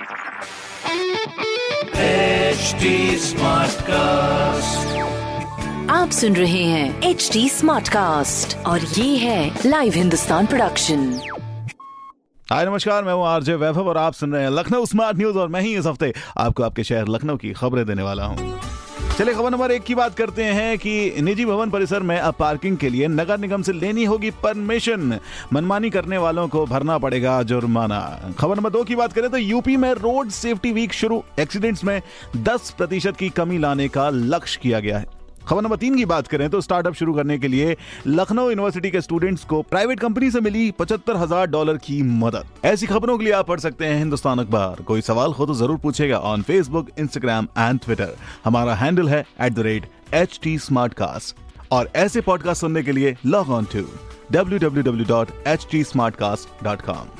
HD cast आप सुन रहे हैं एच डी स्मार्ट कास्ट और ये है लाइव हिंदुस्तान प्रोडक्शन हाय, नमस्कार, मैं हूँ आरजे वैभव और आप सुन रहे हैं लखनऊ स्मार्ट न्यूज़ और मैं ही इस हफ़्ते आपको आपके शहर लखनऊ की खबरें देने वाला हूँ। चलिए, खबर नंबर एक की बात करते हैं कि निजी भवन परिसर में अब पार्किंग के लिए नगर निगम से लेनी होगी परमिशन। मनमानी करने वालों को भरना पड़ेगा जुर्माना। खबर नंबर दो की बात करें तो यूपी में रोड सेफ्टी वीक शुरू। एक्सीडेंट्स में 10 प्रतिशत की कमी लाने का लक्ष्य किया गया है। खबर नंबर तीन की बात करें तो स्टार्टअप शुरू करने के लिए लखनऊ यूनिवर्सिटी के स्टूडेंट्स को प्राइवेट कंपनी से मिली पचहत्तर हज़ार डॉलर की मदद। ऐसी खबरों के लिए आप पढ़ सकते हैं हिंदुस्तान अखबार। कोई सवाल हो तो ज़रूर पूछेगा on Facebook Instagram and Twitter हमारा हैंडल है एट एच टी और ऐसे पॉडकास्ट सुनने के लिए लॉग ऑन टू www.htsmartcast.com